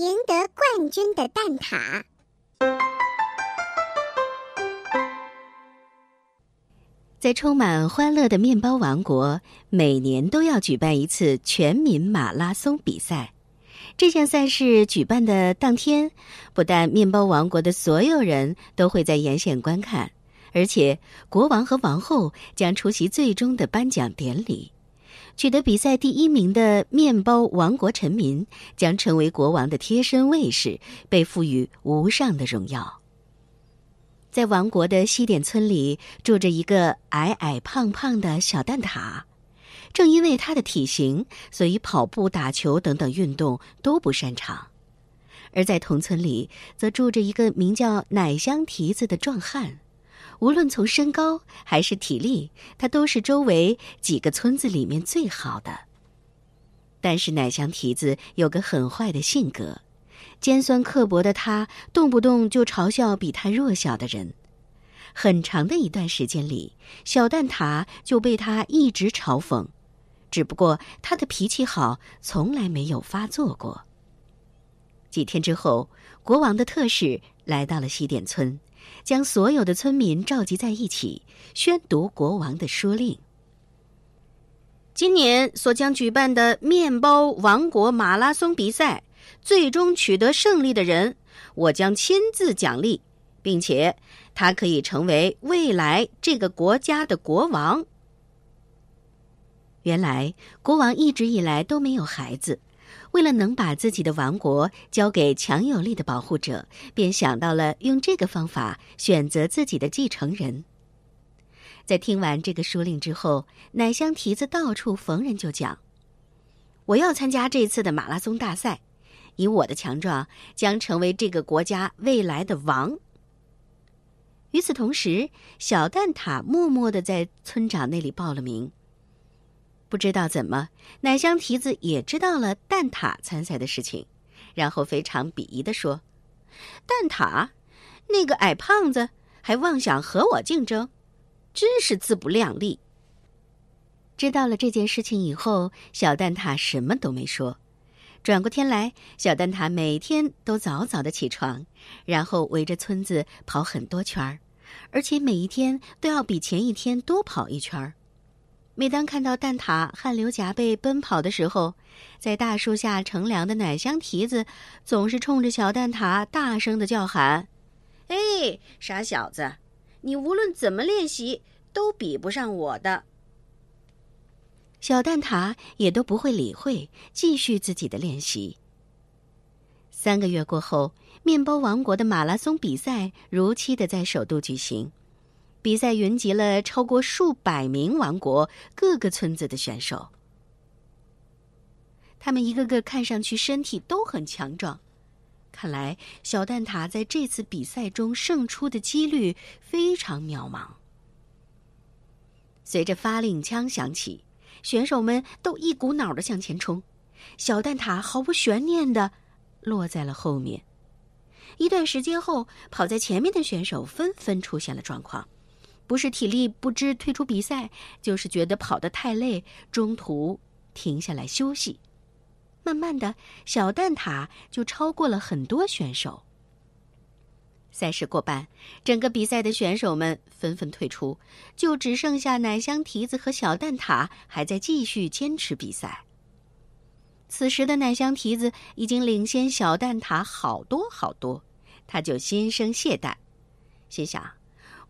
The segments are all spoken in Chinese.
赢得冠军的蛋挞。在充满欢乐的面包王国，每年都要举办一次全民马拉松比赛。这项赛事举办的当天，不但面包王国的所有人都会在沿线观看，而且国王和王后将出席最终的颁奖典礼。取得比赛第一名的面包王国臣民将成为国王的贴身卫士，被赋予无上的荣耀。在王国的西点村里，住着一个矮矮胖胖的小蛋挞。正因为他的体型，所以跑步、打球等等运动都不擅长。而在同村里，则住着一个名叫奶香蹄子的壮汉。无论从身高还是体力，他都是周围几个村子里面最好的。但是奶香蹄子有个很坏的性格，尖酸刻薄的他动不动就嘲笑比他弱小的人。很长的一段时间里，小蛋挞就被他一直嘲讽。只不过他的脾气好，从来没有发作过。几天之后，国王的特使来到了西点村。将所有的村民召集在一起，宣读国王的书令。今年所将举办的面包王国马拉松比赛，最终取得胜利的人，我将亲自奖励，并且他可以成为未来这个国家的国王。原来，国王一直以来都没有孩子。为了能把自己的王国交给强有力的保护者，便想到了用这个方法选择自己的继承人。在听完这个书令之后，奶香蹄子到处逢人就讲：“我要参加这次的马拉松大赛，以我的强壮将成为这个国家未来的王。”与此同时，小蛋挞默默的在村长那里报了名。不知道怎么，奶香蹄子也知道了蛋挞参赛的事情，然后非常鄙夷的说：“蛋挞，那个矮胖子还妄想和我竞争，真是自不量力。”知道了这件事情以后，小蛋挞什么都没说。转过天来，小蛋挞每天都早早的起床，然后围着村子跑很多圈儿，而且每一天都要比前一天多跑一圈儿。每当看到蛋挞汗流浃背奔跑的时候，在大树下乘凉的奶香蹄子总是冲着小蛋挞大声的叫喊：“哎，傻小子，你无论怎么练习都比不上我的。”小蛋挞也都不会理会，继续自己的练习。三个月过后，面包王国的马拉松比赛如期的在首都举行。比赛云集了超过数百名王国各个村子的选手，他们一个个看上去身体都很强壮，看来小蛋挞在这次比赛中胜出的几率非常渺茫。随着发令枪响起，选手们都一股脑的向前冲，小蛋挞毫不悬念的落在了后面。一段时间后，跑在前面的选手纷纷出现了状况。不是体力不支退出比赛，就是觉得跑得太累，中途停下来休息。慢慢的小蛋挞就超过了很多选手。赛事过半，整个比赛的选手们纷纷退出，就只剩下奶香蹄子和小蛋挞还在继续坚持比赛。此时的奶香蹄子已经领先小蛋挞好多好多，他就心生懈怠，心想。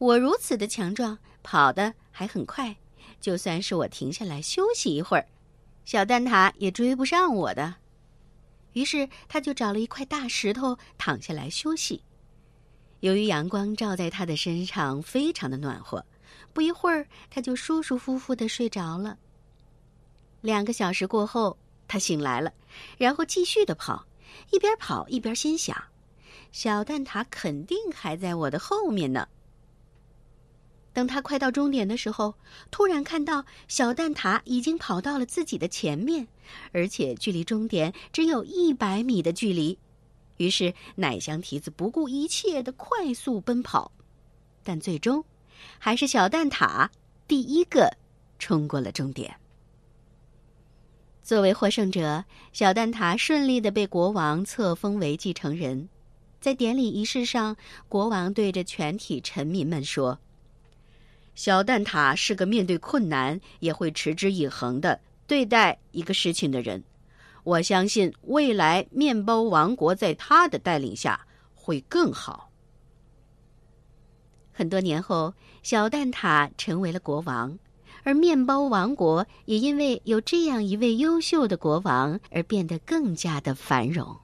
我如此的强壮，跑得还很快，就算是我停下来休息一会儿，小蛋挞也追不上我的。于是，他就找了一块大石头躺下来休息。由于阳光照在他的身上，非常的暖和，不一会儿他就舒舒服服的睡着了。两个小时过后，他醒来了，然后继续的跑，一边跑一边心想：小蛋挞肯定还在我的后面呢。等他快到终点的时候，突然看到小蛋挞已经跑到了自己的前面，而且距离终点只有一百米的距离。于是奶香蹄子不顾一切的快速奔跑，但最终还是小蛋挞第一个冲过了终点。作为获胜者，小蛋挞顺利的被国王册封为继承人。在典礼仪式上，国王对着全体臣民们说：“小蛋挞是个面对困难也会持之以恒的对待一个事情的人。我相信未来面包王国在他的带领下会更好。”很多年后，小蛋挞成为了国王。而面包王国也因为有这样一位优秀的国王而变得更加的繁荣。